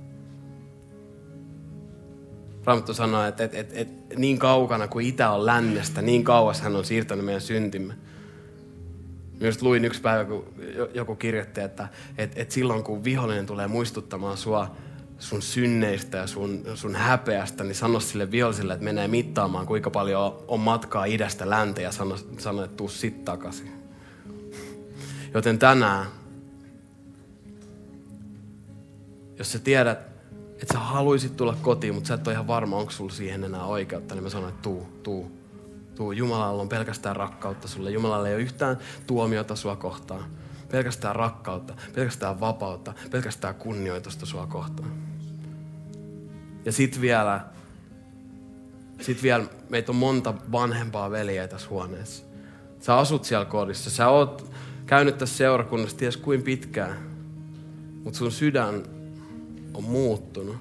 Raamattu sanoo, että, että, että, että niin kaukana kuin itä on lännestä, niin kauas hän on siirtänyt meidän syntimme. Myös luin yksi päivä, kun joku kirjoitti, että, että, että silloin kun vihollinen tulee muistuttamaan sua sun synneistä ja sun, sun häpeästä, niin sano sille viholliselle, että menee mittaamaan, kuinka paljon on matkaa idästä länteen ja sano, sano että tuu sit takaisin. Joten tänään, jos sä tiedät, että sä haluisit tulla kotiin, mutta sä et ole ihan varma, onko sulla siihen enää oikeutta, niin mä sanon, että tuu, tuu, tuu. Jumalalla on pelkästään rakkautta sulle. Jumalalla ei ole yhtään tuomiota sua kohtaan. Pelkästään rakkautta, pelkästään vapautta, pelkästään kunnioitusta sua kohtaan. Ja sit vielä, sit vielä meitä on monta vanhempaa veljeä tässä huoneessa. Sä asut siellä kodissa, sä oot käynyt tässä seurakunnassa ties kuin pitkään, mutta sun sydän on muuttunut.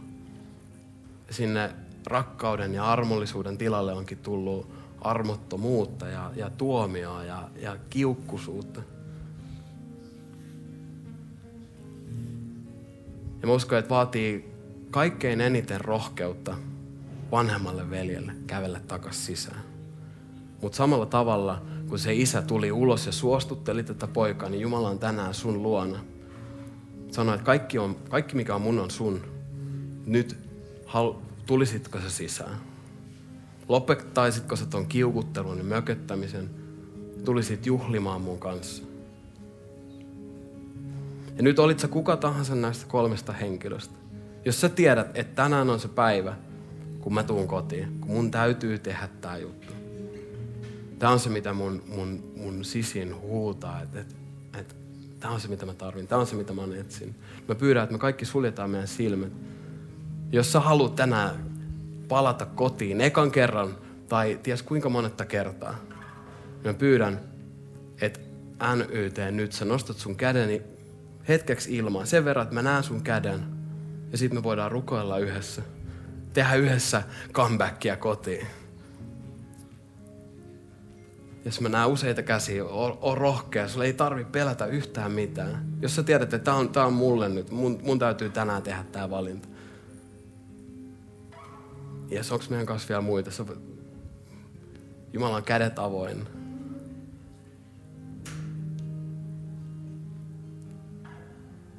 Sinne rakkauden ja armollisuuden tilalle onkin tullut armottomuutta ja, ja tuomioa ja, ja kiukkusuutta. Ja mä uskon, että vaatii kaikkein eniten rohkeutta vanhemmalle veljelle kävellä takas sisään. Mutta samalla tavalla, kun se isä tuli ulos ja suostutteli tätä poikaa, niin Jumala on tänään sun luona. Sanoi, että kaikki, on, kaikki mikä on mun on sun. Nyt hal, tulisitko sä sisään? Lopettaisitko sä ton kiukuttelun ja mököttämisen? Tulisit juhlimaan mun kanssa. Ja nyt olit sä kuka tahansa näistä kolmesta henkilöstä. Jos sä tiedät, että tänään on se päivä, kun mä tuun kotiin, kun mun täytyy tehdä tää juttu. Tämä on se, mitä mun, mun, mun sisin huutaa, että tämä on se, mitä mä tarvin, tämä on se, mitä mä etsin. Mä pyydän, että me kaikki suljetaan meidän silmät. Jos sä haluat tänään palata kotiin ekan kerran, tai ties kuinka monetta kertaa, mä pyydän, että NYT nyt sä nostat sun kädeni hetkeksi ilmaan, sen verran, että mä näen sun käden, ja sitten me voidaan rukoilla yhdessä. Tehdä yhdessä comebackia kotiin. Jos mä näen useita käsiä, on, on rohkea, sulla ei tarvi pelätä yhtään mitään. Jos sä tiedät, että tämä on, tää on mulle nyt, mun, mun täytyy tänään tehdä tämä valinta. Ja onko meidän kanssa vielä muita? Jumalan kädet avoin.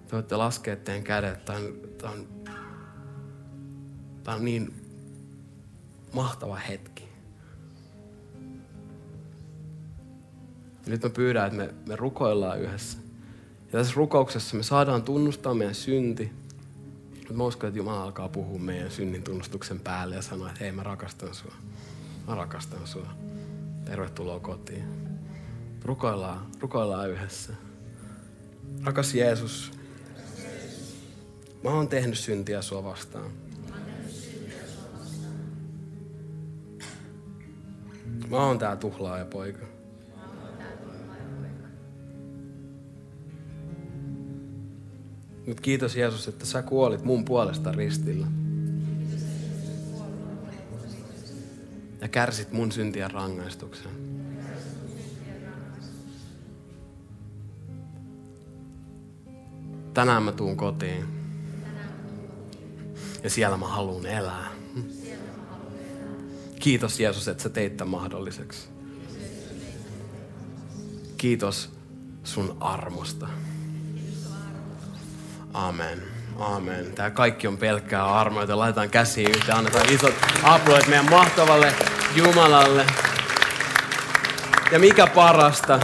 Te voitte laskea teidän kädet. Tämä on, tämä on, tämä on niin mahtava hetki. Nyt mä pyydän, että me, me rukoillaan yhdessä. Ja tässä rukouksessa me saadaan tunnustaa meidän synti. Mutta mä uskon, että Jumala alkaa puhua meidän synnin tunnustuksen päälle ja sanoa, että hei mä rakastan sua. Mä rakastan sua. Tervetuloa kotiin. Rukoillaan, rukoillaan yhdessä. Rakas Jeesus, mä oon tehnyt syntiä sua vastaan. Mä oon tää tuhlaaja poika. Nyt kiitos Jeesus, että sä kuolit mun puolesta ristillä. Ja kärsit mun syntien rangaistuksen. Tänään mä tuun kotiin. Ja siellä mä haluan elää. Kiitos Jeesus, että sä teit tämän mahdolliseksi. Kiitos sun armosta. Amen. Amen. Tämä kaikki on pelkkää armoa, joten laitetaan käsiin yhteen. Annetaan isot aplodit meidän mahtavalle Jumalalle. Ja mikä parasta,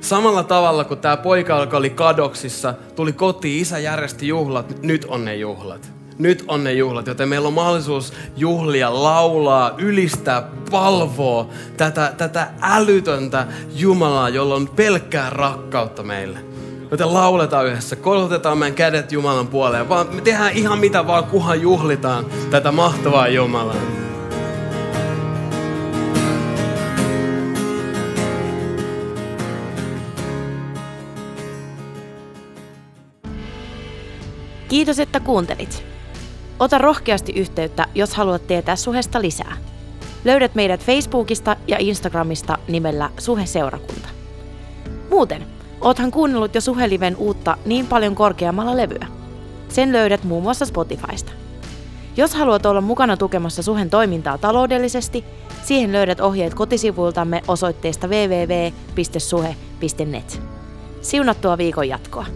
samalla tavalla kuin tämä poika, joka oli kadoksissa, tuli kotiin, isä järjesti juhlat, nyt on ne juhlat. Nyt on ne juhlat, joten meillä on mahdollisuus juhlia, laulaa, ylistää, palvoa tätä, tätä älytöntä Jumalaa, jolla on pelkkää rakkautta meille. Joten lauletaan yhdessä, korotetaan meidän kädet Jumalan puoleen, vaan me tehdään ihan mitä vaan, kuhan juhlitaan tätä mahtavaa Jumalaa. Kiitos, että kuuntelit. Ota rohkeasti yhteyttä, jos haluat tietää suhesta lisää. Löydät meidät Facebookista ja Instagramista nimellä Suhe-seurakunta. Muuten, Oothan kuunnellut jo Suheliven uutta niin paljon korkeammalla levyä. Sen löydät muun muassa Spotifysta. Jos haluat olla mukana tukemassa Suhen toimintaa taloudellisesti, siihen löydät ohjeet kotisivuiltamme osoitteesta www.suhe.net. Siunattua viikon jatkoa!